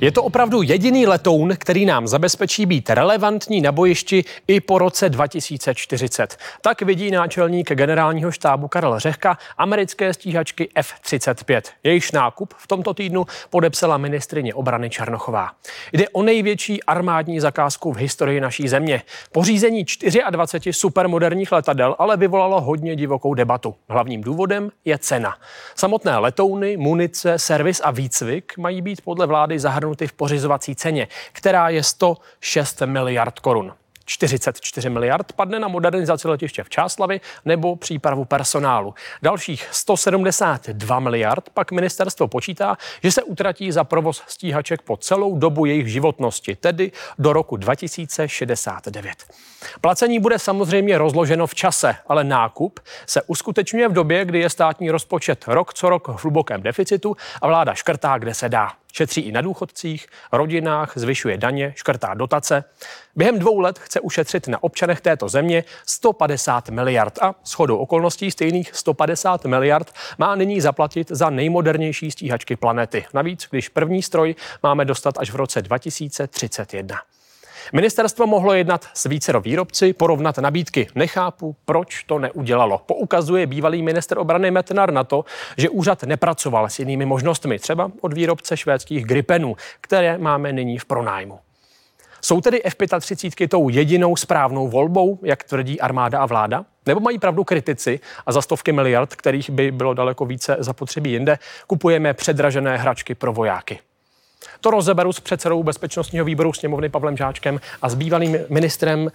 Je to opravdu jediný letoun, který nám zabezpečí být relevantní na bojišti i po roce 2040. Tak vidí náčelník generálního štábu Karel Řehka americké stíhačky F-35. Jejíž nákup v tomto týdnu podepsala ministrině obrany Černochová. Jde o největší armádní zakázku v historii naší země. Pořízení 24 supermoderních letadel ale vyvolalo hodně divokou debatu. Hlavním důvodem je cena. Samotné letouny, munice, servis a výcvik mají být podle vlády zahrnuty zahrnuty v pořizovací ceně, která je 106 miliard korun. 44 miliard padne na modernizaci letiště v Čáslavi nebo přípravu personálu. Dalších 172 miliard pak ministerstvo počítá, že se utratí za provoz stíhaček po celou dobu jejich životnosti, tedy do roku 2069. Placení bude samozřejmě rozloženo v čase, ale nákup se uskutečňuje v době, kdy je státní rozpočet rok co rok v hlubokém deficitu a vláda škrtá, kde se dá. Šetří i na důchodcích, rodinách, zvyšuje daně, škrtá dotace. Během dvou let chce ušetřit na občanech této země 150 miliard a shodou okolností stejných 150 miliard má nyní zaplatit za nejmodernější stíhačky planety. Navíc, když první stroj máme dostat až v roce 2031. Ministerstvo mohlo jednat s vícero výrobci, porovnat nabídky. Nechápu, proč to neudělalo. Poukazuje bývalý minister obrany Metnar na to, že úřad nepracoval s jinými možnostmi, třeba od výrobce švédských Gripenů, které máme nyní v pronájmu. Jsou tedy F-35 tou jedinou správnou volbou, jak tvrdí armáda a vláda? Nebo mají pravdu kritici a za stovky miliard, kterých by bylo daleko více zapotřebí jinde, kupujeme předražené hračky pro vojáky? To rozeberu s předsedou bezpečnostního výboru sněmovny Pavlem Žáčkem a s bývalým ministrem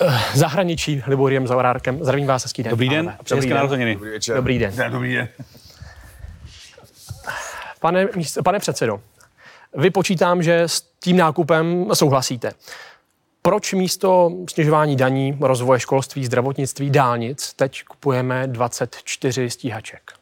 eh, zahraničí Liboriem Zaurárkem. Zdravím vás, hezký den. Dobrý den, Dobrý den. Dobrý, Dobrý den. Dobrý den. Pane, pane předsedo, vy počítám, že s tím nákupem souhlasíte. Proč místo snižování daní, rozvoje školství, zdravotnictví, dálnic teď kupujeme 24 stíhaček?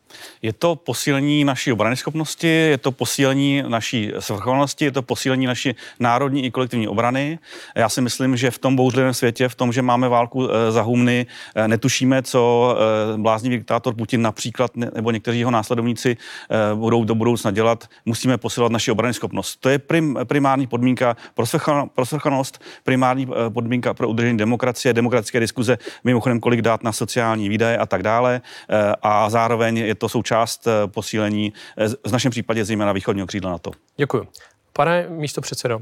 Je to posílení naší obrany schopnosti, je to posílení naší svrchovanosti, je to posílení naší národní i kolektivní obrany. Já si myslím, že v tom bouřlivém světě, v tom, že máme válku e, za humny, e, netušíme, co e, bláznivý diktátor Putin například nebo někteří jeho následovníci budou do budoucna dělat. Musíme posilovat naši obrany schopnost. To je prim, primární podmínka pro svrchovanost, primární podmínka pro udržení demokracie, demokratické diskuze, mimochodem kolik dát na sociální výdaje a tak dále. A zároveň je to to součást eh, posílení, eh, v našem případě zejména východního křídla na to. Děkuji. Pane místo předsedo,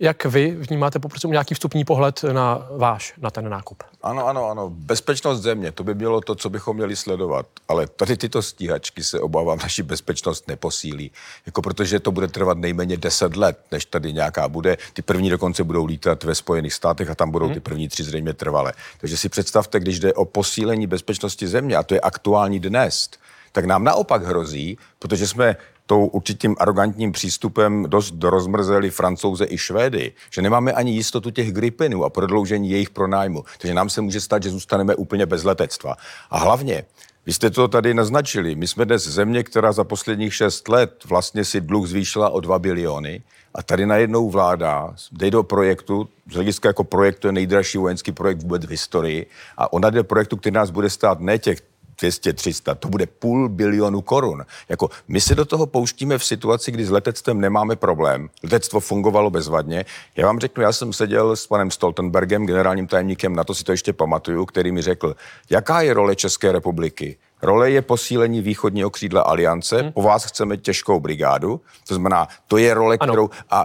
jak vy vnímáte poprosím nějaký vstupní pohled na váš, na ten nákup? Ano, ano, ano. Bezpečnost země, to by bylo to, co bychom měli sledovat. Ale tady tyto stíhačky se obávám, naši bezpečnost neposílí. Jako protože to bude trvat nejméně 10 let, než tady nějaká bude. Ty první dokonce budou lítat ve Spojených státech a tam budou hmm. ty první tři zřejmě trvalé. Takže si představte, když jde o posílení bezpečnosti země, a to je aktuální dnes, tak nám naopak hrozí, protože jsme tou určitým arrogantním přístupem dost dorozmrzeli francouze i švédy, že nemáme ani jistotu těch gripinů a prodloužení jejich pronájmu. Takže nám se může stát, že zůstaneme úplně bez letectva. A hlavně, vy jste to tady naznačili. My jsme dnes země, která za posledních šest let vlastně si dluh zvýšila o 2 biliony a tady najednou vláda jde do projektu, z hlediska jako projektu je nejdražší vojenský projekt vůbec v historii a ona jde do projektu, který nás bude stát ne těch 200, 300, to bude půl bilionu korun. Jako my se do toho pouštíme v situaci, kdy s letectvem nemáme problém. Letectvo fungovalo bezvadně. Já vám řeknu, já jsem seděl s panem Stoltenbergem, generálním tajemníkem, na to si to ještě pamatuju, který mi řekl, jaká je role České republiky Role je posílení východního křídla aliance. Hmm. Po vás chceme těžkou brigádu. To znamená, to je role, ano. kterou... A,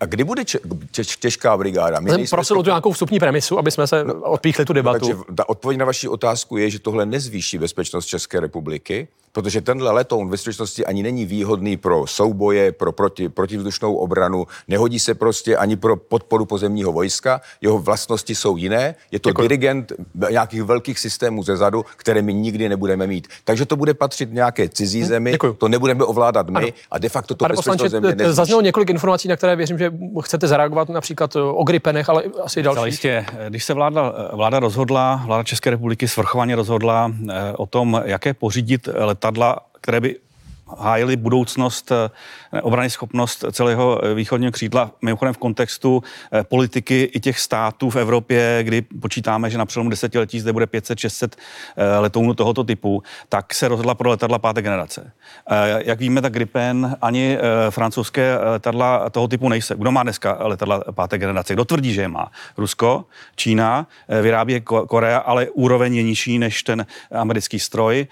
a kdy bude če, těž, těžká brigáda? My jsem prosil o tu nějakou vstupní premisu, aby jsme se no, odpíchli tu debatu. Takže ta odpověď na vaši otázku je, že tohle nezvýší bezpečnost České republiky, protože tenhle letoun ve skutečnosti ani není výhodný pro souboje, pro proti, protivzdušnou obranu, nehodí se prostě ani pro podporu pozemního vojska, jeho vlastnosti jsou jiné, je to Děkuji. dirigent nějakých velkých systémů ze zadu, které my nikdy nebudeme mít. Takže to bude patřit nějaké cizí hm, zemi, Děkuji. to nebudeme ovládat my ano. a de facto to bezpečnost země. Zaznělo několik informací, na které věřím, že chcete zareagovat například o Gripenech, ale asi další. Jistě. Když se vláda, vláda rozhodla, vláda České republiky svrchovaně rozhodla eh, o tom, jaké pořídit let letadla, které by hájili budoucnost, obrany schopnost celého východního křídla, mimochodem v kontextu politiky i těch států v Evropě, kdy počítáme, že na přelomu desetiletí zde bude 500-600 letounů tohoto typu, tak se rozhodla pro letadla páté generace. Jak víme, tak Gripen ani francouzské letadla toho typu nejse. Kdo má dneska letadla páté generace? Kdo tvrdí, že je má? Rusko, Čína, vyrábí Korea, ale úroveň je nižší než ten americký stroj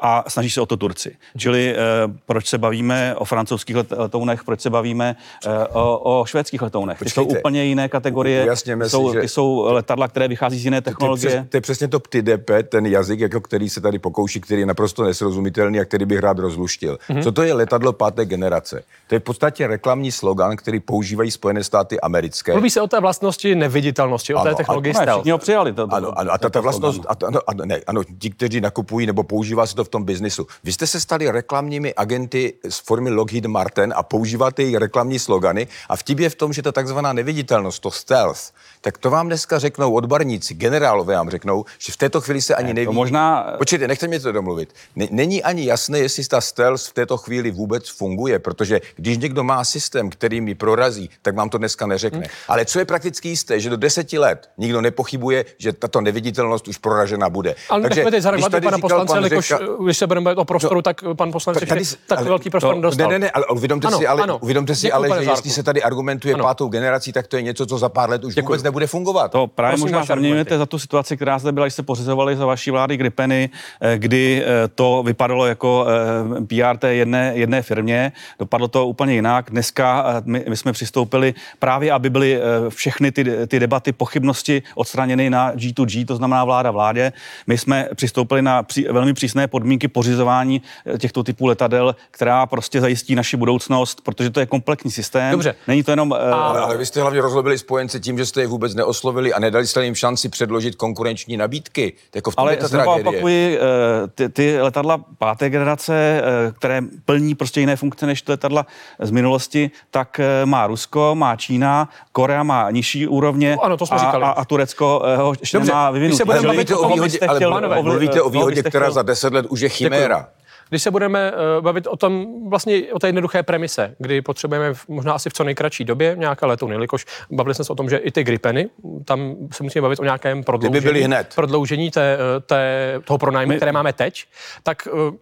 a snaží se o to Turci. Čili eh, proč se bavíme o francouzských letounech, proč se bavíme eh, o, o švédských letounech. Ty jsou úplně jiné kategorie, ty jsou, ty jsou letadla, které vychází z jiné technologie. To je, to je přesně to PTDP, ten jazyk, jako který se tady pokouší, který je naprosto nesrozumitelný a který bych rád rozluštil. Mm-hmm. Co to je letadlo páté generace? To je v podstatě reklamní slogan, který používají Spojené státy americké. Mluví se o té vlastnosti neviditelnosti, o té technologii stealth. Všichni ho přijali. To, to, ano, ano, a ta, ta vlastnost, a, ano, ano, ne, ano, ti, kteří nakupují nebo používá se to v tom biznisu. Vy jste se stali reklamními agenty z formy Lockheed Martin a používáte jejich reklamní slogany a vtip je v tom, že ta takzvaná neviditelnost, to stealth, tak to vám dneska řeknou odborníci, generálové vám řeknou, že v této chvíli se ani ne, neví. To možná... Počkejte, nechte mi to domluvit. Není ani jasné, jestli ta stealth v této chvíli vůbec funguje, protože když někdo má systém, který mi prorazí, tak vám to dneska neřekne. Hmm. Ale co je prakticky jisté, že do deseti let nikdo nepochybuje, že tato neviditelnost už proražena bude. Ale Takže, když tady pana poslance, pan Řeka, když se budeme o prostoru, tak pan poslanec tady, tak ale, velký prostor to, dostal. Ne, ne, ne, ale uvědomte ano, si, ale, ano. Uvědomte si ale že jestli se tady argumentuje ano. pátou generací, tak to je něco, co za pár let už Děkuji. vůbec nebude fungovat. To právě Prosím možná zaměňujete za tu situaci, která zde byla, když se pořizovali za vaší vlády Gripeny, eh, kdy eh, to vypadalo jako eh, PR té jedné, jedné firmě. Dopadlo to úplně jinak. Dneska my, my jsme přistoupili právě, aby byly všechny ty, ty debaty, pochybnosti odstraněny na G2G, to znamená vláda vládě. My jsme přistoupili na při, velmi přísné podmínky pořizování těchto typů letadel, která prostě zajistí naši budoucnost, protože to je komplexní systém. Dobře. Není to jenom. Ale, ale vy jste hlavně rozlobili spojence tím, že jste je vůbec neoslovili a nedali jste jim šanci předložit konkurenční nabídky. Jako v tom Ale znovu opakuji, eh, ty, ty letadla páté generace, eh, které plní prostě jiné funkce než ty letadla z minulosti, tak má Rusko, má Čína, Korea má nižší úrovně no, ano, to jsme a, říkali. a, a Turecko ho ještě Dobře, má vyvinutý. Ale mluvíte o výhodě, ale mluvíte o výhodě, která za deset let už je chiméra. Když se budeme uh, bavit o tom, vlastně o té jednoduché premise, kdy potřebujeme v, možná asi v co nejkratší době nějaké letouny, jelikož bavili jsme se o tom, že i ty Gripeny, tam se musíme bavit o nějakém prodloužení, byly hned. prodloužení té, eh, té, toho pronájmu, My... které máme teď, tak uh,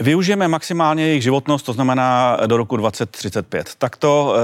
Využijeme maximálně jejich životnost, to znamená do roku 2035. Tak to,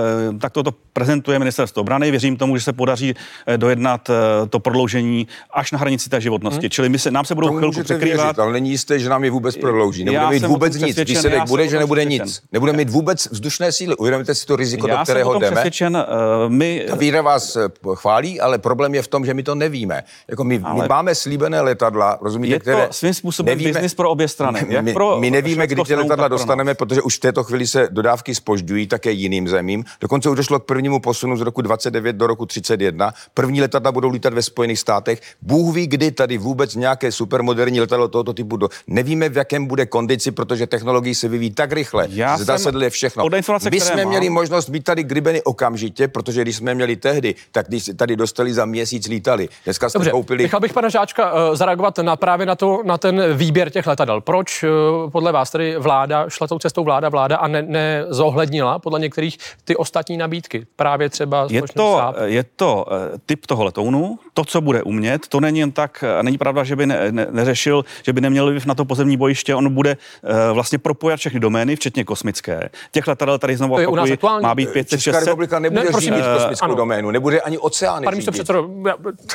tak to, to prezentuje ministerstvo obrany. Věřím tomu, že se podaří eh, dojednat eh, to prodloužení až na hranici té životnosti. Hmm. Čili my se, nám se budou chvilku překrývat. Věřit, ale není jisté, že nám je vůbec prodlouží. Nebude mít vůbec nic. Výsledek bude, že nebude nic. Nebude mít vůbec vzdušné síly. Uvědomíte si to riziko, já do kterého jsem jdeme. Přesvědčen, my... Ta víra vás chválí, ale problém je v tom, že my to nevíme. Jako my, ale... my máme slíbené letadla, rozumíte, je to které svým způsobem nevíme, biznis pro obě strany. My, pro my nevíme, kdy ty letadla dostaneme, protože už v této chvíli se dodávky spožďují také jiným zemím. Dokonce už došlo k prvnímu posunu z roku 29 do roku 31. První letadla budou lítat ve Spojených státech. Bůh ví, kdy tady vůbec nějaké supermoderní letadlo tohoto typu do. Nevíme, v jakém bude kondici, protože technologie se vyvíjí tak rychle. Já Zdá se všechno. My jsme mám. měli možnost být tady gribeny okamžitě, protože když jsme měli tehdy, tak když tady dostali za měsíc lítali. Dneska jste Dobře, koupili. Nechal bych pana Žáčka uh, zareagovat na právě na, to, na ten výběr těch letadel. Proč uh, podle vás tedy vláda šla tou cestou vláda vláda a nezohlednila ne podle některých ty ostatní nabídky? Právě třeba je to, je to eh, typ toho letounu, to, co bude umět, to není jen tak, není pravda, že by ne, ne, neřešil, že by neměl vliv na to pozemní bojiště, on bude uh, vlastně propojat všechny domény, včetně kosmické. Těch letadel tady znovu opakuji, má být 500 Česká republika nebude ne, prosím, mít kosmickou uh, doménu, nebude ani oceány Pane místo předsedo,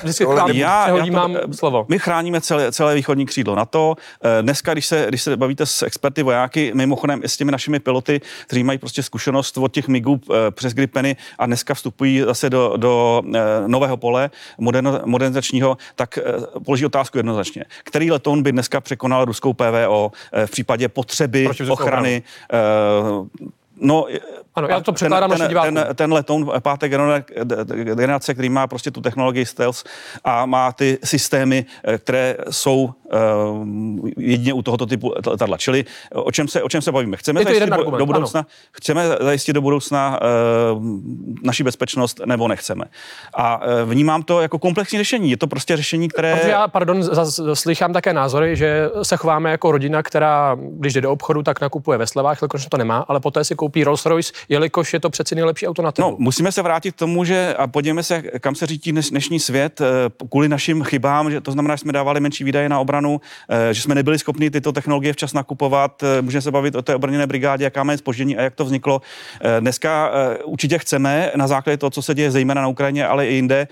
vždycky já, já, já to, slovo. My chráníme celé, celé východní křídlo na to. Dneska, když se, když se bavíte s experty vojáky, mimochodem i s těmi našimi piloty, kteří mají prostě zkušenost od těch migů přes Gripeny a dneska vstupují zase do, do eh, nového pole modernizačního, tak eh, položí otázku jednoznačně. Který letoun by dneska překonal ruskou PVO eh, v případě potřeby ochrany No, ano, já to překládám ten, ten, ten, ten letoun páté generace, který má prostě tu technologii stealth a má ty systémy, eh, které jsou uh, jedině u tohoto typu letadla. Čili o čem se, o čem se bavíme? Chceme zajistit do, do budoucna, ano. chceme zajistit do budoucna uh, naši bezpečnost nebo nechceme. A uh, vnímám to jako komplexní řešení. Je to prostě řešení, které... Protože já, pardon, slychám také názory, že se chováme jako rodina, která, když jde do obchodu, tak nakupuje ve slevách, jelikož to nemá, ale poté si koupí Rolls Royce, jelikož je to přeci nejlepší auto na trhu. No, musíme se vrátit k tomu, že a podívejme se, kam se řítí dneš, dnešní svět kvůli našim chybám, že to znamená, že jsme dávali menší výdaje na obranu, že jsme nebyli schopni tyto technologie včas nakupovat. Můžeme se bavit o té obrněné brigádě, jaká má spoždění a jak to vzniklo. Dneska určitě chceme na základě toho, co se děje zejména na Ukrajině, ale i jinde,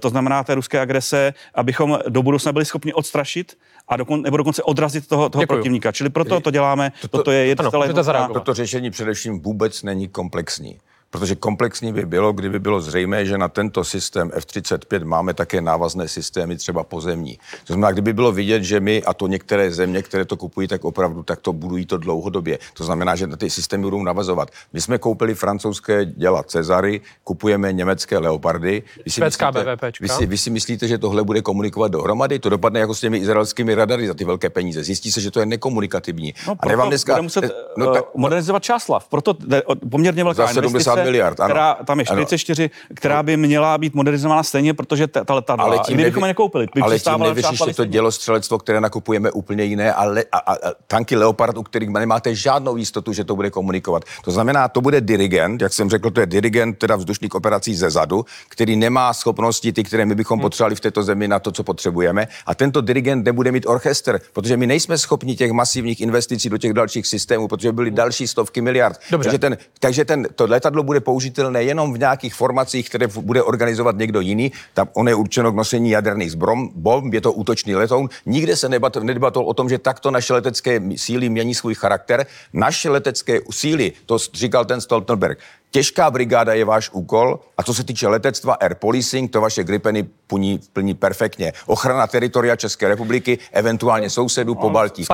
to znamená té ruské agrese, abychom do budoucna byli schopni odstrašit a dokon, nebo dokonce odrazit toho, toho protivníka. Čili proto to děláme, toto, je, je to ano, Toto řešení především vůbec není komplexní. Protože komplexní by bylo, kdyby bylo zřejmé, že na tento systém F-35 máme také návazné systémy, třeba pozemní. To znamená, kdyby bylo vidět, že my, a to některé země, které to kupují, tak opravdu tak to budují to dlouhodobě. To znamená, že na ty systémy budou navazovat. My jsme koupili francouzské děla Cezary, kupujeme německé Leopardy. Vy si, myslíte, vy, si, vy si myslíte, že tohle bude komunikovat dohromady? To dopadne jako s těmi izraelskými radary za ty velké peníze. Zjistí se, že to je nekomunikativní. No, a vám dneska, muset no, tak, modernizovat Čáslav. Proto poměrně velká 70 miliard, ano. Která, tam je 44, ano. která by měla být modernizována stejně, protože ta, ta letadla, ale tím kdybychom nevy, je nekoupili, by ale tím nevyřešíte to dělostřelectvo, které nakupujeme úplně jiné a, le, a, a, a tanky Leopard, u kterých nemáte žádnou jistotu, že to bude komunikovat. To znamená, to bude dirigent, jak jsem řekl, to je dirigent teda vzdušných operací ze zadu, který nemá schopnosti, ty, které my bychom hmm. potřebovali v této zemi na to, co potřebujeme. A tento dirigent nebude mít orchestr, protože my nejsme schopni těch masivních investicí do těch dalších systémů, protože byly další stovky miliard. Dobře. Takže, ten, takže ten, to letadlo bude použít použitelné jenom v nějakých formacích, které bude organizovat někdo jiný. Tam on je určeno k nosení jaderných zbrom, bomb, je to útočný letoun. Nikde se nedebatoval o tom, že takto naše letecké síly mění svůj charakter. Naše letecké síly, to říkal ten Stoltenberg, Těžká brigáda je váš úkol a co se týče letectva, air policing, to vaše gripeny plní, plní perfektně. Ochrana teritoria České republiky, eventuálně sousedů po Baltí.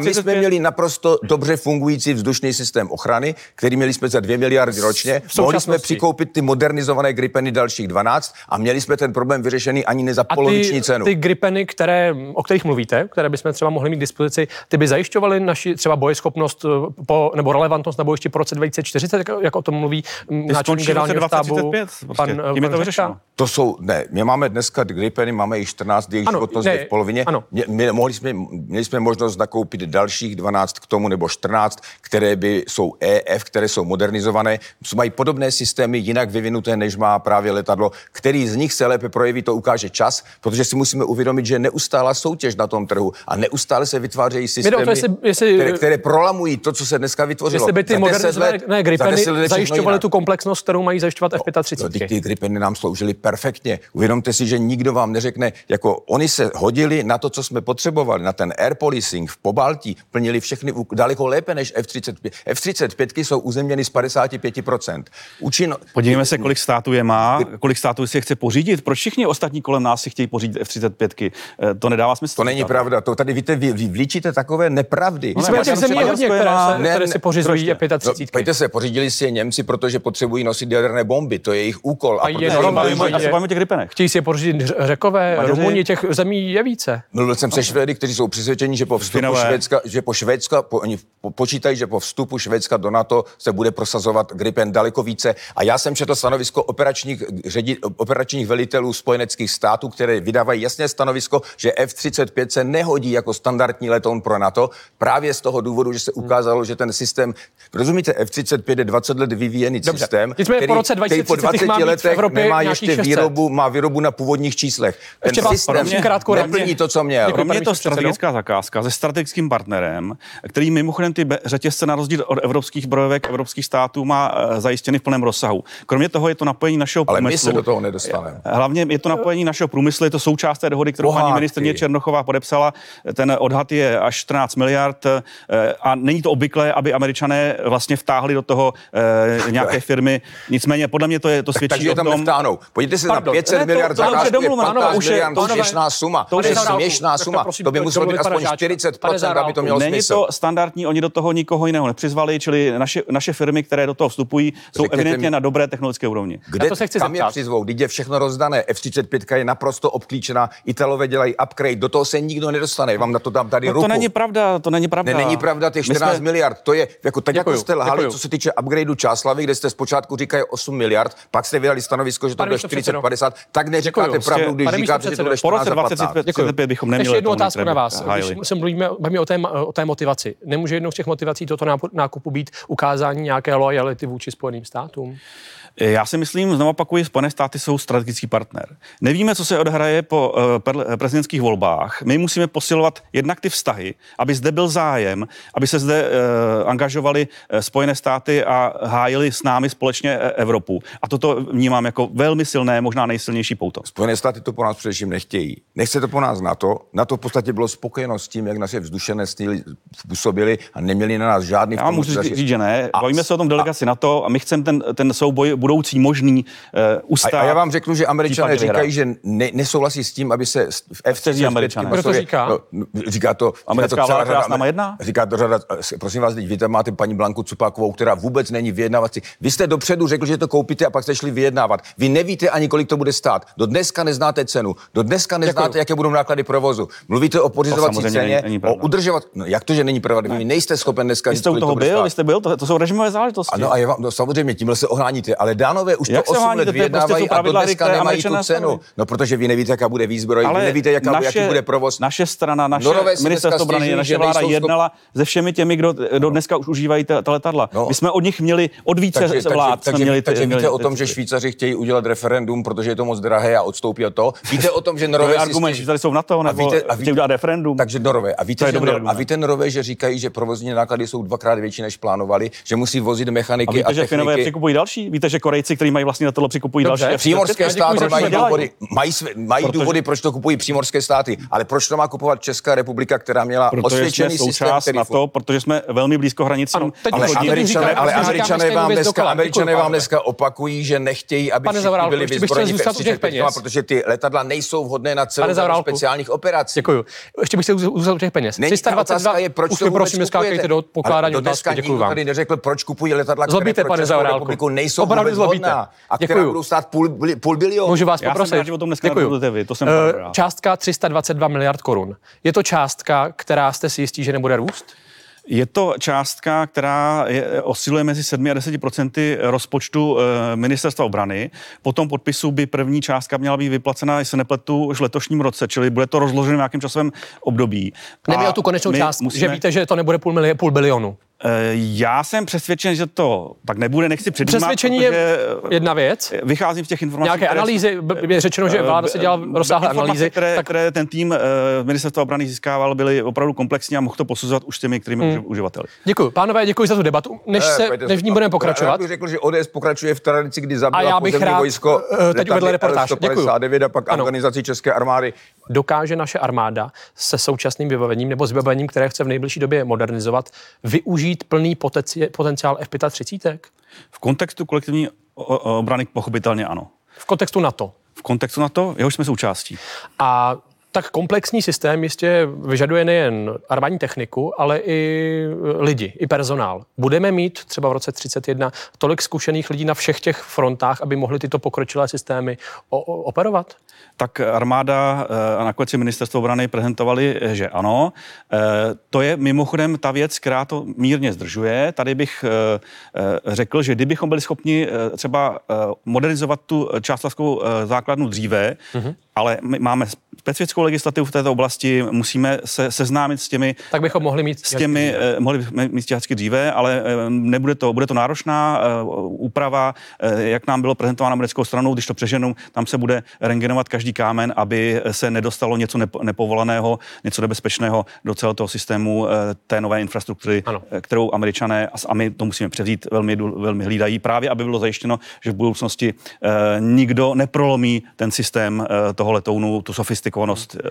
My jsme měli naprosto dobře fungující vzdušný systém ochrany, který měli jsme za 2 miliardy ročně. Mohli jsme přikoupit ty modernizované gripeny dalších 12 a měli jsme ten problém vyřešený ani ne za a poloviční ty, cenu. Ty gripeny, které, o kterých mluvíte, které bychom třeba mohli mít k dispozici, ty by zajišťovaly naši třeba bojeschopnost eh, po, nebo relevantnost na bojišti po roce 2040, jak o tom mluví mluví náčelník generálního štábu, prostě. pan, Tím je to vyřešeno. To jsou, ne, my máme dneska Gripeny, máme jich 14, jejich životnost je v polovině. Ano. Mě, my, mohli jsme, měli jsme možnost nakoupit dalších 12 k tomu, nebo 14, které by jsou EF, které jsou modernizované, mají podobné systémy jinak vyvinuté, než má právě letadlo. Který z nich se lépe projeví, to ukáže čas, protože si musíme uvědomit, že neustála soutěž na tom trhu a neustále se vytvářejí systémy, to, jestli, jestli, které, které prolamují to, co se dneska vytvořilo. Jestli by ty modernizované Gripeny zajišťovaly tu komplexnost, kterou mají zajišťovat F-35. No, ty Gripeny nám sloužily perfektně. Uvědomte si, že nikdo vám neřekne, jako oni se hodili na to, co jsme potřebovali, na ten air policing v Pobaltí, plnili všechny daleko lépe než F-35. F-35 jsou uzemněny z 55%. Učino... Podívejme se, kolik států je má, kolik států si je chce pořídit. Proč všichni ostatní kolem nás si chtějí pořídit F-35? Eh, to nedává smysl. To není pravda. To tady víte, vy, vy vlíčíte takové nepravdy. No, jsme těch zemí hodně, které, se, ne, které si pořizují F-35. No, pojďte se, pořídili si je Němci, protože potřebují nosit jaderné bomby. To je jejich úkol. A, a je bavíme těch Gripenech. Chtějí si je pořídit řekové, Rumuni, těch zemí je více. Mluvil jsem se Švédy, kteří jsou přesvědčeni, že po vstupu Švédska, že po Švédska, po, oni počítají, že po vstupu Švédska do NATO se bude prosazovat Gripen daleko více. A já jsem četl stanovisko operačních, ředi, operačních velitelů spojeneckých států, které vydávají jasné stanovisko, že F-35 se nehodí jako standardní letoun pro NATO, právě z toho důvodu, že se ukázalo, že ten systém, rozumíte, F-35 je 20 let vyvíjený Dobře. systém, který, po roce 2030 který po 20 letech nemá ještě výrobu, má výrobu na původních číslech. Ten Ještě systém krátko neplní to, co měl. Pro mě je to strategická zakázka se strategickým partnerem, který mimochodem ty řetězce na rozdíl od evropských brojovek, evropských států má uh, zajištěny v plném rozsahu. Kromě toho je to napojení našeho Ale průmyslu. Ale my se do toho nedostaneme. Hlavně je to napojení našeho průmyslu, je to součást té dohody, kterou paní ministrně Černochová podepsala. Ten odhad je až 14 miliard uh, a není to obvyklé, aby američané vlastně vtáhli do toho uh, nějaké firmy. Nicméně podle mě to je to svědčí Takže o tam tom, nevtáhnou. Pojďte Můžete se na Pardon, 500 ne, to- miliard to už je zakázku je domluveno, 15 ano, už je- miliard, to směšná suma. to už To je směšná tak suma. prosím, To by muselo být aspoň vypadá žáček. 40%, aby to mělo Není smysl. to standardní, oni do toho nikoho jiného nepřizvali, čili naše, naše firmy, které do toho vstupují, jsou evidentně na dobré technologické úrovni. Kde, to se chci kam je zeptat. přizvou? Teď je všechno rozdané. F-35 je naprosto obklíčená. Italové dělají upgrade. Do toho se nikdo nedostane. Vám na to dám tady No ruku. to není pravda, to není pravda. Ne, není pravda, těch My 14 jsme- miliard, to je, jako tak jako jste lhali, co se týče upgradeu Čáslavy, kde jste zpočátku říkali 8 miliard, pak jste vydali stanovisko, že to Pane bude místopředsedo. 40-50, tak neříkáte Děkuju. pravdu, když Pane říkáte, že to bude místopředsedo, Po roce 14 a 15. 2035 bychom neměli Ještě jednu otázku na vás. Když se mluvíme, bavíme o té, o té motivaci. Nemůže jednou z těch motivací toto nákupu být ukázání nějaké lojality vůči Spojeným státům? Já si myslím, znovu opakuji, Spojené státy jsou strategický partner. Nevíme, co se odhraje po uh, per- prezidentských volbách. My musíme posilovat jednak ty vztahy, aby zde byl zájem, aby se zde angažovali Spojené státy a hájili s námi společně Evropu. A toto vnímám jako velmi silné, možná nejsilnější pouto. Spojené státy to po nás především nechtějí. Nechce to po nás na to. Na to v podstatě bylo spokojeno s tím, jak naše vzdušené stíly působili a neměli na nás žádný Já můžu říct, že ne. A- Bavíme se o tom delegaci na to a my chceme ten, ten souboj budoucí možný uh, ustát. A, a já vám řeknu, že američané říkají, že ne, nesouhlasí s tím, aby se s- v F Kteří Američané? Kdo to říká? No, říká to, Americká říká to vláda, která řada s náma jedná? Říká to řada, prosím vás, teď vy tam máte paní Blanku Cupákovou, která vůbec není vyjednávací. Vy jste dopředu řekl, že to koupíte a pak jste šli vyjednávat. Vy nevíte ani, kolik to bude stát. Do dneska neznáte cenu. Do dneska neznáte, Děkuju. jaké budou náklady provozu. Mluvíte o pořizovací ceně, není- není o udržovat. No, jak to, že není pravda? Vy nejste schopen dneska Vy říct, jste u toho to byl, vy jste byl, to, to jsou režimové záležitosti. Ano, a je vám, no, samozřejmě, tímhle se ohláníte, ale dánové už Jak to se 8 oháníte? let prostě vyjednávají a do dneska nemají tu Američané cenu. nastavili. No, protože vy nevíte, jaká bude výzbroj, vy nevíte, jaká, jaký bude provoz. Naše strana, naše ministerstvo obrany, naše vláda nejsou schop- jednala se všemi těmi, kdo do dneska už užívají ta, ta letadla. No. My jsme od nich měli, od více Takže, vlád takže, jsme takže, měli ty- takže víte o tom, že Švýcaři chtějí udělat referendum, protože je to moc drahé a odstoupí od toho. Víte o tom, že Norové argument, že tady jsou na to, nebo chtějí udělat referendum. Takže Norové. A víte, a víte Norové, že říkají, že provozní náklady jsou dvakrát větší, než plánovali, že musí vozit mechaniky a víte, a že Finové techniky. přikupují další? Víte, že Korejci, kteří mají vlastně letadlo, přikupují Dobře. další? Přímorské státy mají důvody, mají, své, mají Protože- důvody, proč to kupují přímorské státy, ale proč to má kupovat Česká republika, která měla Protože jsme osvědčený systém, součást který na to, protože jsme velmi blízko. Ano, teď Ale hodin. Američané- ale Američané vám dneska. Američané vám dneska opakují, že nechtějí, aby Pane všichni byli vyzbrojeni zůstat u těch F-35, peněz. protože ty letadla nejsou vhodné na celou speciálních operací. Děkuji. Ještě bych se uzavřel těch peněz. Není ta otázka je, proč už to vůbec kupujete. do pokládání Ale do dneska otázky. Děkuji nikdo vám. tady neřekl, proč kupují letadla, které pro pane Českou republiku nejsou Opravdu vůbec zlobíte. hodná a která Děkuju. budou stát půl, půl bilionu. Můžu vás Já jsem poprosit? rád, že o tom dneska Děkuju. vy, to jsem rád, rád. Částka 322 miliard korun. Je to částka, která jste si jistí, že nebude růst? Je to částka, která je, osciluje mezi 7 a 10 procenty rozpočtu e, ministerstva obrany. Po tom podpisu by první částka měla být vyplacena, jestli se nepletu, už v letošním roce, čili bude to rozloženo v nějakém časovém období. A o tu konečnou částku, musíme- že víte, že to nebude půl, mili- půl bilionu. E, Já jsem přesvědčen, že to tak nebude, nechci předjímat, Přesvědčení je jedna věc. Vycházím z těch informací. Nějaké které- analýzy, je řečeno, že vláda se dělala Eh, rozsáhlé analýzy. Které, Tak které ten tým uh, ministerstva obrany získával, byly opravdu komplexní a mohl to posuzovat už s těmi, kterými Hmm. uživateli. děkuji. Pánové, děkuji za tu debatu. Než, Eh, se, než v ní budeme Já pokračovat, bych řekl, že ODS pokračuje v tradici, kdy zabila A já bych pozemní rád, vojsko eh, teď uvedl reportáž. L-159 a pak Ano. organizaci České armády. dokáže naše armáda se současným vybavením nebo s vybavením, které chce v nejbližší době modernizovat, využít plný potenci- potenciál F-35? V kontextu kolektivní obrany pochopitelně ano. V kontextu NATO. V kontextu na to, jehož jsme součástí. A tak komplexní systém jistě vyžaduje nejen armádní techniku, ale i lidi, i personál. Budeme mít třeba v roce 31 tolik zkušených lidí na všech těch frontách, aby mohli tyto pokročilé systémy operovat? Tak armáda eh, a nakonec si ministerstvo obrany prezentovali, eh, že ano. Eh, To je mimochodem ta věc, která to mírně zdržuje. Tady bych řekl, že kdybychom byli schopni třeba modernizovat tu částlavskou základnu dříve, mm-hmm. ale my máme specifickou legislativu v této oblasti, musíme se seznámit s těmi Tak bychom mohli mít... s těmi, eh, mohli bychom mít stíhačky dříve, ale nebude to, bude to náročná úprava, jak nám bylo prezentováno americkou stranou, když to přeženu, tam se bude rengenovat každý kámen, aby se nedostalo něco nepo, nepovoleného, něco nebezpečného do celého toho systému eh, té nové infrastruktury, Ano. eh, kterou američané, a my to musíme převzít, velmi, velmi hlídají, právě aby bylo zajištěno, že v budoucnosti eh, nikdo neprolomí ten systém toho letounu, tu sofistikovanost. eh,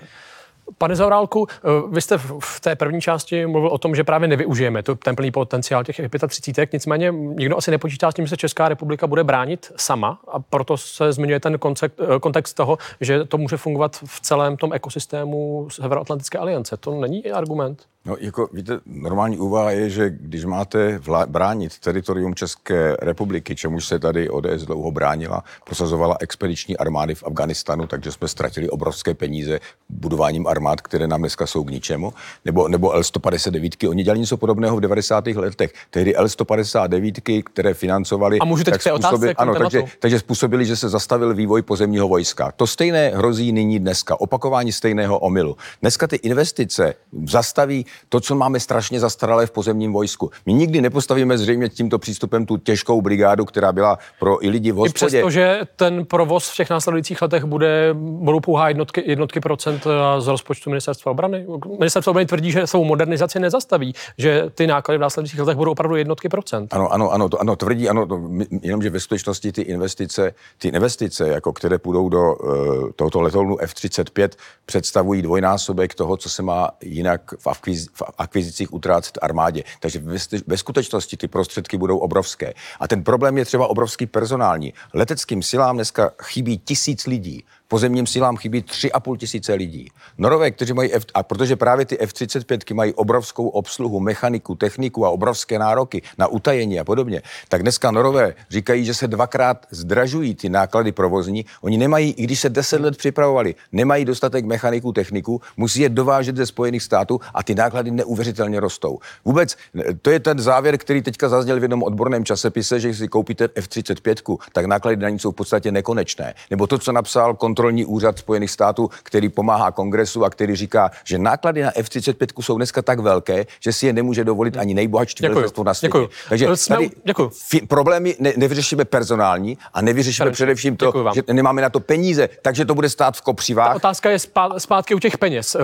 Pane Zaurálku, eh, vy jste v té první části mluvil o tom, že právě nevyužijeme to, ten plný potenciál těch 35, nicméně nikdo asi nepočítá s tím, že se Česká republika bude bránit sama a proto se zmiňuje ten koncept, eh, kontext toho, že to může fungovat v celém tom ekosystému Severoatlantické aliance. To není argument? No, jako víte, normální úvaha je, že když máte bránit teritorium České republiky, čemuž se tady ODS dlouho bránila, prosazovala expediční armády v Afganistanu, takže jsme ztratili obrovské peníze budováním armád, které nám dneska jsou k ničemu, nebo, nebo L-159, oni dělali něco podobného v 90. letech. Tehdy L-159, které financovali... A můžu teď k té otázce, ano, takže, takže způsobili, že se zastavil vývoj pozemního vojska. To stejné hrozí nyní dneska, opakování stejného omylu. Dneska ty investice zastaví to, co máme strašně zastaralé v pozemním vojsku. My nikdy nepostavíme zřejmě tímto přístupem tu těžkou brigádu, která byla pro i lidi v hospodě. I přesto, že ten provoz v těch následujících letech bude, budou pouhá jednotky, jednotky procent z rozpočtu ministerstva obrany. Ministerstvo obrany tvrdí, že svou modernizaci nezastaví, že ty náklady v následujících letech budou opravdu jednotky procent. Ano, ano, ano, to, ano tvrdí, ano, to, jenomže ve skutečnosti ty investice, ty investice, jako které půjdou do uh, tohoto letounu F-35, představují dvojnásobek toho, co se má jinak v, akviz, v akvizicích utrácet armádě. Takže ve, ve skutečnosti ty prostředky budou obrovské. A ten problém je třeba obrovský personální. Leteckým silám dneska chybí tisíc lidí pozemním silám chybí 3,5 tisíce lidí. Norové, kteří mají F, a protože právě ty F-35 mají obrovskou obsluhu, mechaniku, techniku a obrovské nároky na utajení a podobně, tak dneska Norové říkají, že se dvakrát zdražují ty náklady provozní. Oni nemají, i když se 10 let připravovali, nemají dostatek mechaniku, techniku, musí je dovážet ze Spojených států a ty náklady neuvěřitelně rostou. Vůbec to je ten závěr, který teďka zazněl v jednom odborném časopise, že si koupíte F-35, tak náklady na ní jsou v podstatě nekonečné. Nebo to, co napsal kontrol kontrolní úřad Spojených států, který pomáhá kongresu a který říká, že náklady na F-35 jsou dneska tak velké, že si je nemůže dovolit ani nejbohatší velitelstvo na světě. Děkuju. Takže Jsme, tady děkuju. Fi- problémy ne- nevyřešíme personální a nevyřešíme Tady, především to, že nemáme na to peníze, takže to bude stát v kopřivách. Ta otázka je zpátky u těch peněz. Eh,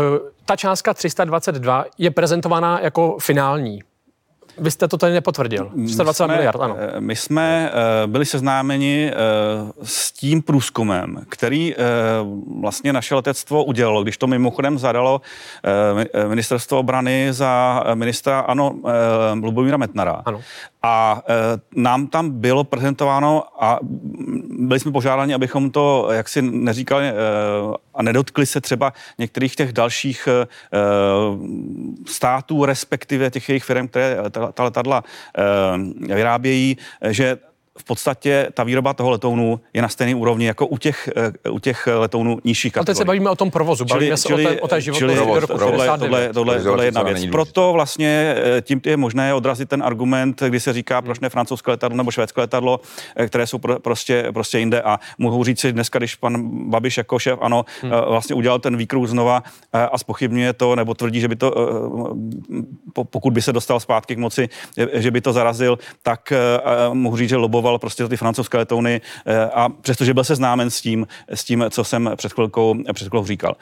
Ta částka 322 je prezentovaná jako finální. Vy jste to tady nepotvrdil. 320 jsme, miliard, ano. eh, My jsme eh, byli seznámeni eh, s tím průzkumem, který vlastně naše letectvo udělalo, když to mimochodem zadalo ministerstvo obrany za ministra ano, Lubomíra Metnara. Ano. A nám tam bylo prezentováno a byli jsme požádáni, abychom to jaksi neříkali a nedotkli se třeba některých těch dalších států, respektive těch jejich firm, které ta letadla vyrábějí, že v podstatě ta výroba toho letounu je na stejné úrovni jako u těch, u těch letounů nižších kategorií. A teď se bavíme o tom provozu, bavíme se čili, o té, o té životnosti do roku tohle, tohle, tohle, tohle, tohle je jedna věc. Proto vlastně tím je možné odrazit ten argument, kdy se říká, proč ne francouzské letadlo nebo švédské letadlo, které jsou pro, prostě, prostě jinde. A mohu říct si dneska, když pan Babiš jako šéf, ano, hmm. vlastně udělal ten výkruh znova a spochybňuje to, nebo tvrdí, že by to, pokud by se dostal zpátky k moci, že by to zarazil, tak mohu říct, že loboval kupoval prostě ty francouzské letouny a přestože byl seznámen s tím, s tím, co jsem před chvilkou, před chvilkou říkal.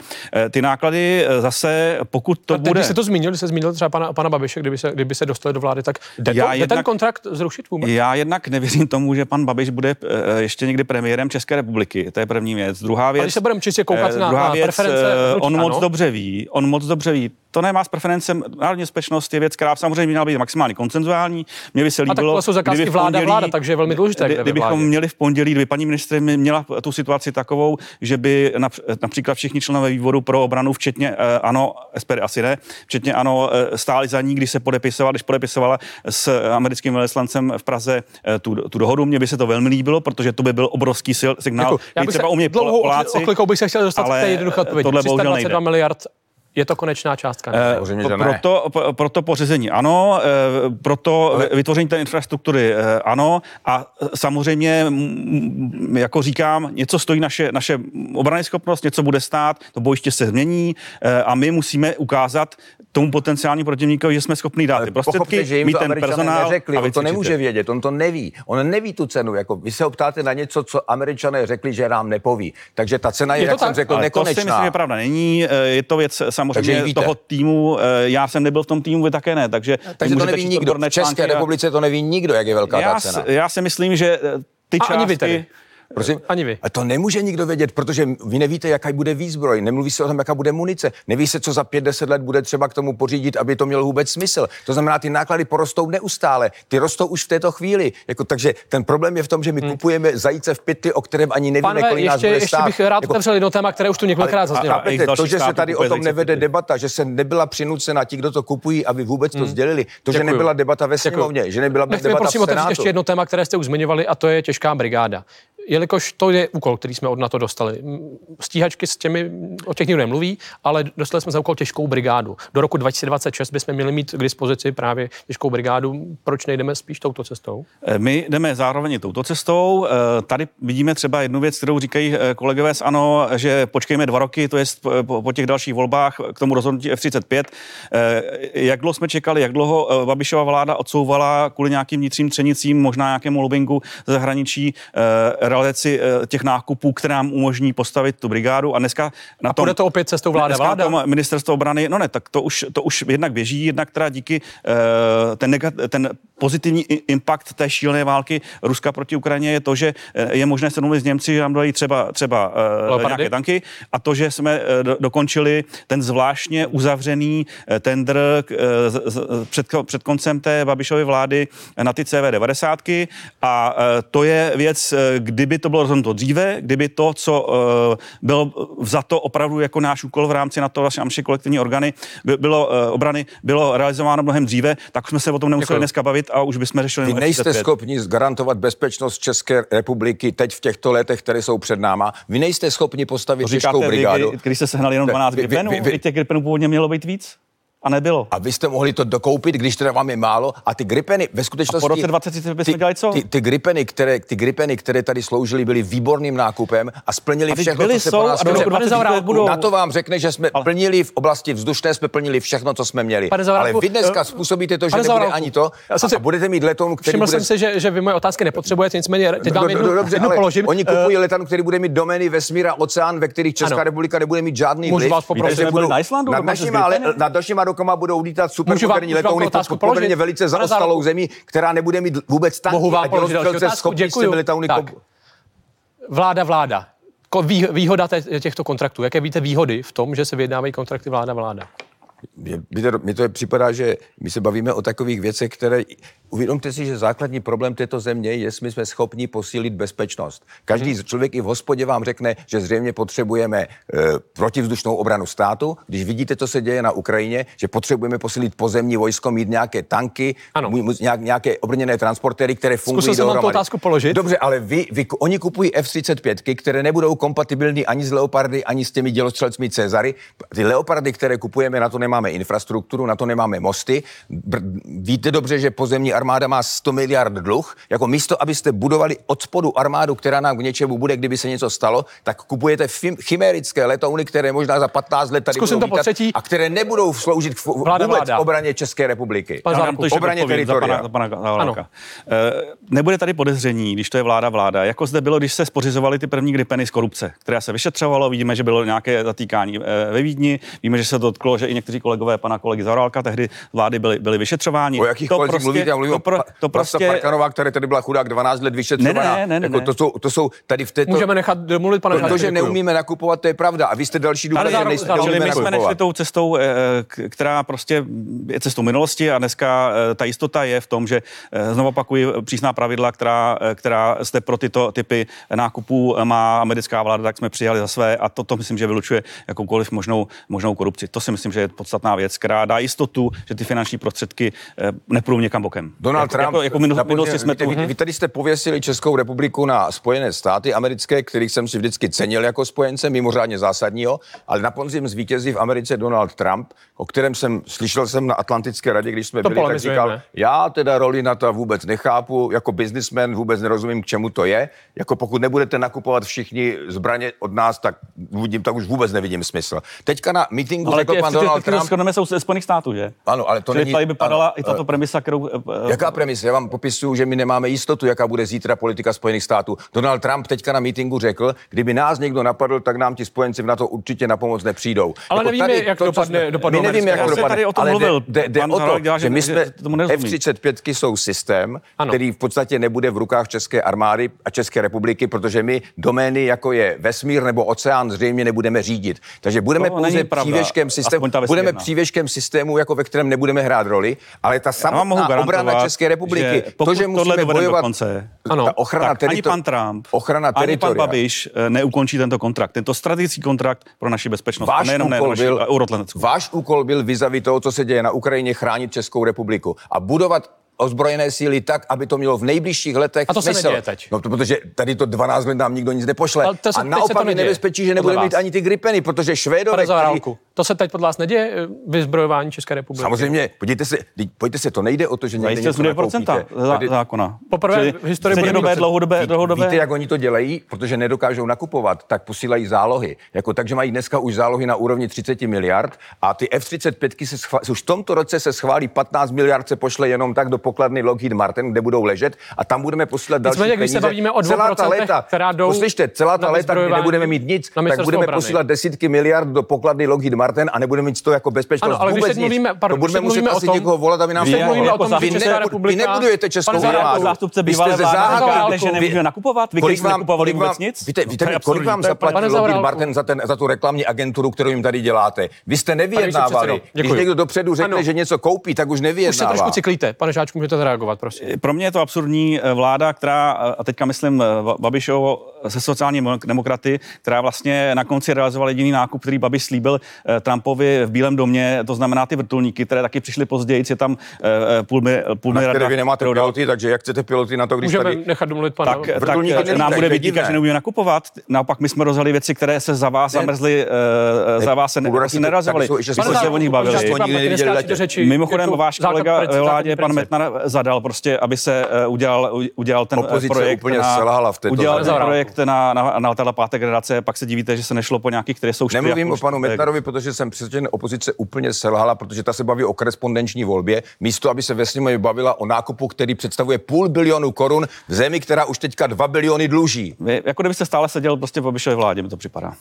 Ty náklady zase, pokud to a bude... Když se to zmínil, když se zmínil třeba pana, pana Babiše, kdyby se, kdyby se dostali do vlády, tak jde, to, jde jednak, ten kontrakt zrušit vůbec? Já jednak nevěřím tomu, že pan Babiš bude ještě někdy premiérem České republiky. To je první věc. Druhá věc... A když se budeme čistě koukat na, na věc, preference... on ano? moc dobře ví, on moc dobře ví, to nemá s preferencem. Národní bezpečnost je věc, která samozřejmě měla být maximálně koncenzuální. Mě by se líbilo, a jsou zakázky vláda, pondělí, vláda, takže je velmi důležité. Kdy, kdybychom měli v pondělí, kdyby paní ministrině měla tu situaci takovou, že by například všichni členové výboru pro obranu, včetně ano, SPD asi ne, včetně ano, stáli za ní, když se podepisovala, když podepisovala s americkým velvyslancem v Praze tu, tu dohodu. Mně by se to velmi líbilo, protože to by byl obrovský signál. Děkuji. Já bych třeba u mě dlouhou Poláci, bych se chtěl dostat k té jednoduché odpovědi. 322 miliard je to konečná částka? Ne? Eh, že proto, proto pořizení ano, eh, proto Ale... vytvoření té infrastruktury eh, ano a samozřejmě, jako říkám, něco stojí naše, naše obrany schopnost, něco bude stát, to bojiště se změní a my musíme ukázat tomu potenciální protivníkovi, že jsme schopni dát ty prostředky, že jim mít ten personál. Neřekli, on to nemůže vědět, on to neví. On neví tu cenu. Jako vy se optáte na něco, co američané řekli, že nám nepoví. Takže ta cena je, je jak tak? jsem řekl, Ale nekonečná. To si myslím, že pravda není. Je to věc samozřejmě toho týmu. Já jsem nebyl v tom týmu, vy také ne. Takže, takže to neví nikdo. V České republice to neví nikdo, jak je velká já ta cena. Já si myslím, že ty a částky... Prosím? Ani vy. A to nemůže nikdo vědět, protože vy nevíte, jaká bude výzbroj, nemluví se o tom, jaká bude munice, neví se, co za pět, deset let bude třeba k tomu pořídit, aby to mělo vůbec smysl. To znamená, ty náklady porostou neustále, ty rostou už v této chvíli. Jako, takže ten problém je v tom, že my hmm. kupujeme zajíce v pytli, o kterém ani nevíme, Pánové, kolik nás ještě, bude ještě stát. bych rád jako, otevřel jedno téma, které už tu několikrát zaznělo. To, že se tady o tom nevede pytli. debata, že se nebyla přinucena ti, kdo to kupují, aby vůbec to sdělili. To, že nebyla debata ve sněmovně, že nebyla debata v Senátu. ještě jedno téma, které jste už zmiňovali, a to je těžká brigáda. Jelikož to je úkol, který jsme od NATO dostali. Stíhačky s těmi, o těch nikdo nemluví, ale dostali jsme za úkol těžkou brigádu. Do roku 2026 bychom měli mít k dispozici právě těžkou brigádu. Proč nejdeme spíš touto cestou? Eh, My jdeme zároveň touto cestou. Eh, Tady vidíme třeba jednu věc, kterou říkají eh, kolegové z ANO, že počkejme dva roky, to je po, těch dalších volbách k tomu rozhodnutí F-35. Eh, Jak dlouho jsme čekali, jak dlouho Babišova vláda odsouvala kvůli nějakým vnitřním třenicím, možná nějakému lobbingu ze zahraničí, realizaci eh, těch nákupů, které nám umožní postavit tu brigádu. A dneska na A tom, půjde to opět cestou vláda vláda? tom ministerstvo obrany, no ne, tak to už, to už jednak běží, jednak teda díky eh, ten, negat, ten pozitivní impact té šílené války Ruska proti Ukrajině je to, že eh, je možné se domluvit s Němci, že nám dají třeba, třeba Leopardy? nějaké tanky a to, že jsme do, dokončili ten zvláštně uzavřený tender před, před koncem té Babišovy vlády na ty CV90 a to je věc, eh, kdyby to bylo rozhodnuto dříve, kdyby to, co eh, bylo vzato opravdu jako náš úkol v rámci na to vlastně naše kolektivní orgány, by- bylo eh, obrany, bylo realizováno mnohem dříve, tak jsme se o tom nemuseli Děkuju. dneska bavit a už bychom řešili Vy nejste F-35. schopni garantovat bezpečnost České republiky teď v těchto letech, které jsou před náma. Vy nejste schopni postavit To říkáte vy, brigádu. kdy- když jste sehnali jenom Ne, 12 vy- vy- gripenů, vy- vy- těch gripenů původně mělo být víc a nebylo. A vy jste mohli to dokoupit, když teda vám je málo. A ty gripeny ve skutečnosti... A po roce 2030 bychom ty, dělali co? Ty, ty, gripeny, které, ty gripeny, které tady sloužily, byly výborným nákupem a splnili A všechno, byly, co se jsou po nás a do Pane 2030 Zaorálku, budou. Na to vám řekne, že jsme Ale- plnili v oblasti vzdušné, jsme plnili všechno, co jsme měli. Pane Ale vy dneska eh, způsobíte to, že nebude Zaorálku, ani to jsem si- a budete mít letoun, který Všiml bude... jsem si, že, že vy moje otázky nepotřebujete, nicméně teď vám No, jednu, no, dobře, jednu položím. Oni Eh, kupují letan, který bude mít domény vesmíra, oceán, ve kterých Česká republika nebude mít žádný Můžu vliv. vás poprosit? Byli nad, našima, rukama budou lítat supermoderní letouny pod poměrně velice zaostalou zemí, která nebude mít vůbec tanky Mohu vám a dělostřelce schopní s těmi letouny Tak. Vláda, vláda. Ko- vý- Výhoda těchto kontraktů. Jaké víte výhody v tom, že se vyjednávají kontrakty vláda, vláda? Mně- Víte, mně to připadá, že my se bavíme o takových věcech, které... Uvědomte si, že základní problém této země je, jestli jsme schopni posílit bezpečnost. Každý Hmm. člověk i v hospodě vám řekne, že zřejmě potřebujeme e, protivzdušnou obranu státu. Když vidíte, co se děje na Ukrajině, že potřebujeme posílit pozemní vojsko, mít nějaké tanky, Ano. mu- nějak, nějaké obrněné transportéry, které fungují Zkusil jsem vám tu otázku položit. Dobře, ale vy, vy, oni kupují F-35, které nebudou kompatibilní ani s Leopardy, ani s těmi dělostřelcmi Cezary. Ty Leopardy, které kupujeme, na to nemáme infrastrukturu, na to nemáme mosty. Br- víte dobře, že pozemní armáda má 100 miliard dluh. Jako místo, abyste budovali od spodu armádu, která nám k něčemu bude, kdyby se něco stalo, tak kupujete fim- chimérické letouny, které možná za 15 let tady Zkusím budou to třetí. a které nebudou sloužit k Vláda, vůbec vláda. obraně České republiky. Pan Já vám Záruku, to obraně odpovím za teritoria. pana, za pana Zaorálka. Eh, Nebude tady podezření, když to je vláda vláda, jako zde bylo, když se spořizovaly ty první gripeny z korupce, která se vyšetřovalo, vidíme, že bylo nějaké zatýkání eh, ve Vídni, víme, že se to dotklo, že i někteří kolegové pana kolegy Zaorálka tehdy vlády byli, byli vyšetřováni. O jakých to kolezích mluvíte? Já mluvím to, o pro, to prostě, Parkanová, která tady byla chudák 12 let vyšetřovaná. Ne, ne, ne, jako ne. To, jsou, to jsou tady v této... Můžeme nechat domluvit, pane to, že neumíme nakupovat, to je pravda. A vy jste další důvod, Ale že nejste, neumíme my jsme nakupovat. nešli tou cestou, eh, která prostě je cestou minulosti a dneska eh, ta jistota je v tom, že eh, znovu opakuji přísná pravidla, která, která jste pro tyto typy nákupů má americká vláda, tak jsme přijali za své a toto myslím, že vylučuje jakoukoliv možnou, možnou korupci. To si myslím, že je podstatná věc, která dá jistotu, že ty finanční prostředky nepůjdou někam bokem. Donald jako, Trump, jako, jako minul, minulosti jsme víte, tu... vy, vy tady jste pověsili Českou republiku na Spojené státy americké, kterých jsem si vždycky cenil jako spojence, mimořádně zásadního, ale na podzim zvítězí v Americe Donald Trump, o kterém jsem slyšel jsem na Atlantické radě, když jsme To byli, tak říkal, já teda roli na to vůbec nechápu, jako businessman vůbec nerozumím, k čemu to je, jako pokud nebudete nakupovat všichni zbraně od nás, tak, vidím, tak už vůbec nevidím smysl. Teďka na meetingu Ale řekl pan F-35, Donald Trump, shodneme, jsou ze Spojených států, že? ano, ale to Čili není... tady by padala ano, i tato premisa, kterou Jaká premisa? Já vám popisuju, že my nemáme jistotu, jaká bude zítra politika Spojených států. Donald Trump teďka na mítingu řekl, kdyby nás někdo napadl, tak nám ti spojenci v NATO určitě na pomoc nepřijdou. Ale nevíme, jak co dopadne- jsme- dopadnou My nevíme, jak to dopadne. tady o tom ale mluvil. Jde, jde, jde o to, dělá, že my jsme že tomu nerozumí. F-35 jsou systém, Ano. který v podstatě nebude v rukách České armády a České republiky, protože my domény, jako je vesmír nebo oceán, zřejmě nebudeme řídit. Takže budeme To pouze pravda. přívěškem systému, budeme přívěškem systému, jako ve kterém nebudeme hrát roli, ale ta samotná obrana garantovat, České republiky, že pokud to, že tohle musíme bojovat, konce, Ano. ta ochrana tak ani terito- pan Trump, ochrana ani pan. Babiš eh, neukončí tento kontrakt. Tento strategický kontrakt pro naši bezpečnost. a Váš nejenom ne úkol, naši byl, eurotlaneckou. váš úkol byl vyzavit toho, co se děje na Ukrajině, chránit Českou republiku a budovat ozbrojené síly tak, aby to mělo v nejbližších letech A to se smysl. neděje teď. No to, protože tady to 12 let nám nikdo nic nepošle. Ale to se- a se naopak je nebezpečí, že nebudeme mít ani ty gripeny, protože Švédové, Zaorálku, to se teď podle vás neděje, eh, vyzbrojování České republiky? Samozřejmě, podívejte se, pojďte se, to nejde o to, že někde něco jsme 2% nakoupíte. za- Tady- zákona. Poprvé Čili v historii bude střednědobé, dlouhodobé, Ví- dlouhodobé. Víte, jak oni to dělají? Protože nedokážou nakupovat, tak posílají zálohy. Jako, takže mají dneska už zálohy na úrovni 30 miliard a ty F-35 se schvál, už v tomto roce se schválí 15 miliard se pošle jenom tak do pokladny Lockheed Martin, kde budou ležet a tam budeme posílat další Nicméně, když se peníze. bavíme o celá ta 2%, léta, která jdou poslyšte, celá ta léta, kdy nebudeme mít nic, tak budeme obrany. posílat desítky miliard do pokladny Lockheed Martin a nebudeme mít toho jako bezpečnost Ano, ale když vůbec mluvíme- nic. pardon, to budeme když muset mluvíme o asi tom- někoho volat, aby nám Vy to Vy ne- Vy nebudujete českou armádu. zástupce Vy jste bývalé vlády že Vy- nemůžeme nakupovat? Vy, kteří nekupovali kolik vám, vůbec nic? Víte, víte To kolik vám to zaplatil Lockheed. Martin za, ten, za tu reklamní agenturu, kterou jim tady děláte? Vy jste nevyjednávali. Když někdo dopředu řekne, Ano. že něco koupí, tak už Už se nevyjednává. trošku cyklíte. Pane Žáčku, můžete zareagovat, prosím. Pro mě je to absurdní eh, vláda, která, a teďka myslím eh, Babišovo se sociálními demokraty, která vlastně na konci realizovala jediný nákup, který Babiš slíbil eh, Trumpovi v Bílém domě, to znamená ty vrtulníky, které taky přišly později, je tam eh, půl, mi- půl Na miliarda. které vy nemáte piloty, takže jak chcete piloty na to, když Můžeme tady... nechat domluvit pana. tak, tak vrtulníky eh, nám bude vytýkat, že nebudeme nakupovat. Naopak my jsme rozjeli věci, které se za vás Ne. zamrzly, eh, za vás se nerazily. Pane se o nich bavili. Mimochodem, váš kolega ve vládě, pan Metnar, zadal prostě, aby se eh, udělal, udělal ten eh, Opozice projekt úplně na, selhala v této udělal ten projekt na, na, na letadla páté generace, pak se divíte, že se nešlo po nějakých, které jsou Nemluvím o panu tak- Metnarovi, protože jsem přesvědčen, opozice úplně selhala, protože ta se baví o korespondenční volbě, místo aby se ve sněmovně bavila o nákupu, který představuje půl bilionu korun v zemi, která už teďka dva biliony dluží. Vy, jako kdybyste stále seděl prostě v Babišově vládě, mi to připadá.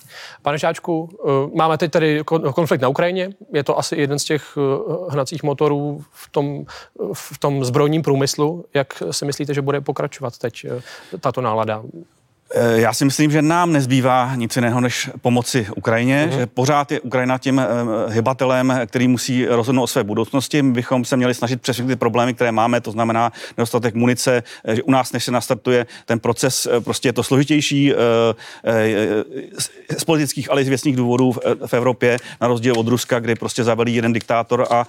Pane Šáčku, eh, máme teď tady kon- konflikt na Ukrajině. Je to asi jeden z těch hnacích motorů v tom, v tom zbrojním průmyslu. Jak si myslíte, že bude pokračovat teď eh, tato nálada? Eh, Já si myslím, že nám nezbývá nic jiného, než pomoci Ukrajině, Mhm. že pořád je Ukrajina tím eh, hybatelem, který musí rozhodnout o své budoucnosti. My bychom se měli snažit přes ty problémy, které máme, to znamená nedostatek munice, eh, že u nás, než se nastartuje ten proces, prostě je to složitější z- politických, ale i z věcných důvodů v, Evropě, na rozdíl od Ruska, kdy prostě zavelí jeden diktátor a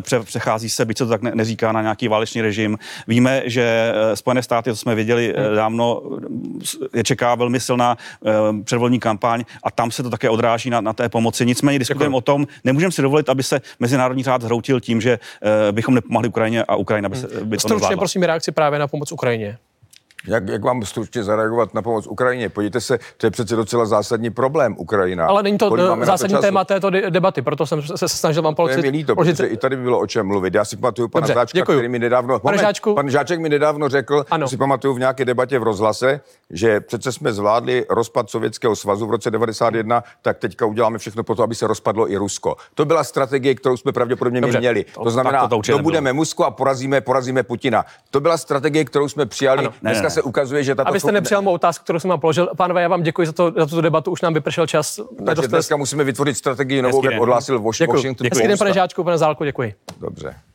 pře- přechází se, byť se to tak ne- neříká, na nějaký válečný režim. Víme, že Spojené státy, to jsme věděli eh, dávno, je čeká velmi silná eh, předvolní kampaň a tam se to také odráží na, na té pomoci. Nicméně diskutujeme o tom, nemůžeme si dovolit, aby se mezinárodní řád zhroutil tím, že eh, bychom nepomohli Ukrajině a Ukrajina by, se, by to Stručně nezvládla. prosím reakci právě na pomoc Ukrajině. Jak, jak vám stručně zareagovat na pomoc Ukrajině? Podívejte se, to je přece docela zásadní problém Ukrajina. Ale není to Kolik eh, zásadní téma této de- debaty, proto jsem se se snažil vám To je položit. mi líto, položit- protože i tady by bylo o čem mluvit. Já si pamatuju pana Dobře, Žáčka, děkuju. který mi nedávno... Pane Žáčku. pan Žáček mi nedávno řekl, Ano. si pamatuju v nějaké debatě v rozhlase, že přece jsme zvládli rozpad Sovětského svazu v roce 91, tak teďka uděláme všechno pro to, aby se rozpadlo i Rusko. To byla strategie, kterou jsme pravděpodobně Dobře. měli. To- To znamená, to to dobudeme Musko a porazíme, porazíme Putina. To byla strategie, kterou jsme přijali. Ano. Ne, Dneska ne, ne. Se ukazuje, že tato Abyste nepřijal mou otázku, kterou jsem vám položil. Pánové, já vám děkuji za, to, za tuto debatu, už nám vypršel čas. Takže dneska musíme vytvořit strategii novou, jak odhlásil Wash- Děkuji. Washington Hezký den, pane Žáčku, pane Zálku, děkuji. Dobře.